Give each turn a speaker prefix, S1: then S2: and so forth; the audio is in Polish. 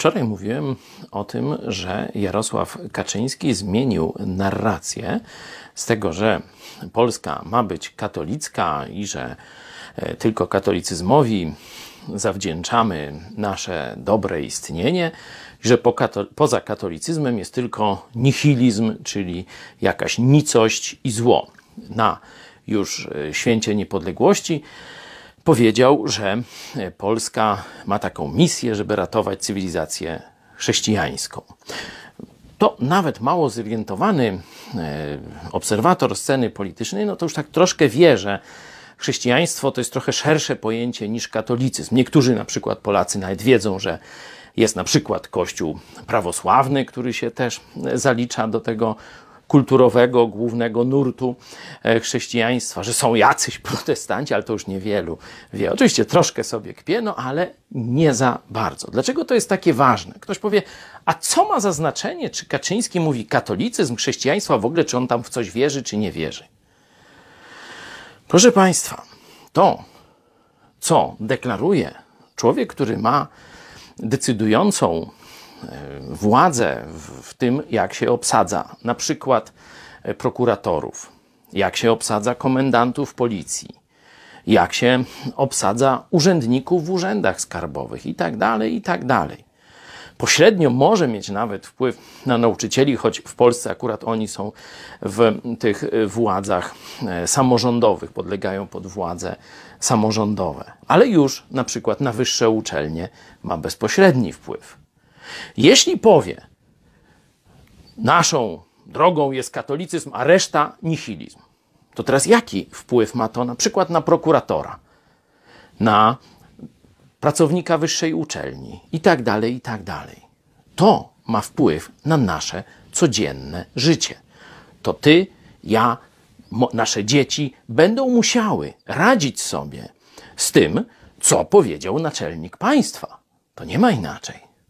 S1: Wczoraj mówiłem o tym, że Jarosław Kaczyński zmienił narrację z tego, że Polska ma być katolicka i że e, tylko katolicyzmowi zawdzięczamy nasze dobre istnienie, że po kato poza katolicyzmem jest tylko nihilizm, czyli jakaś nicość i zło. Na już e, święcie niepodległości powiedział, że Polska ma taką misję, żeby ratować cywilizację chrześcijańską. To nawet mało zorientowany e, obserwator sceny politycznej, no to już tak troszkę wie, że chrześcijaństwo to jest trochę szersze pojęcie niż katolicyzm. Niektórzy na przykład Polacy nawet wiedzą, że jest na przykład Kościół prawosławny, który się też zalicza do tego kulturowego, głównego nurtu e, chrześcijaństwa, że są jacyś protestanci, ale to już niewielu wie. Oczywiście troszkę sobie kpie, no ale nie za bardzo. Dlaczego to jest takie ważne? Ktoś powie, a co ma za znaczenie, czy Kaczyński mówi katolicyzm, chrześcijaństwa w ogóle, czy on tam w coś wierzy, czy nie wierzy? Proszę Państwa, to, co deklaruje człowiek, który ma decydującą władzę w tym, jak się obsadza na przykład e, prokuratorów, jak się obsadza komendantów policji, jak się obsadza urzędników w urzędach skarbowych i tak dalej, i tak dalej. Pośrednio może mieć nawet wpływ na nauczycieli, choć w Polsce akurat oni są w tych władzach e, samorządowych, podlegają pod władze samorządowe, ale już na przykład na wyższe uczelnie ma bezpośredni wpływ. Jeśli powie, naszą drogą jest katolicyzm, a reszta nihilizm, to teraz jaki wpływ ma to na przykład na prokuratora, na pracownika wyższej uczelni i tak dalej, i tak dalej. To ma wpływ na nasze codzienne życie. To ty, ja, nasze dzieci będą musiały radzić sobie z tym, co powiedział naczelnik państwa. To nie ma inaczej.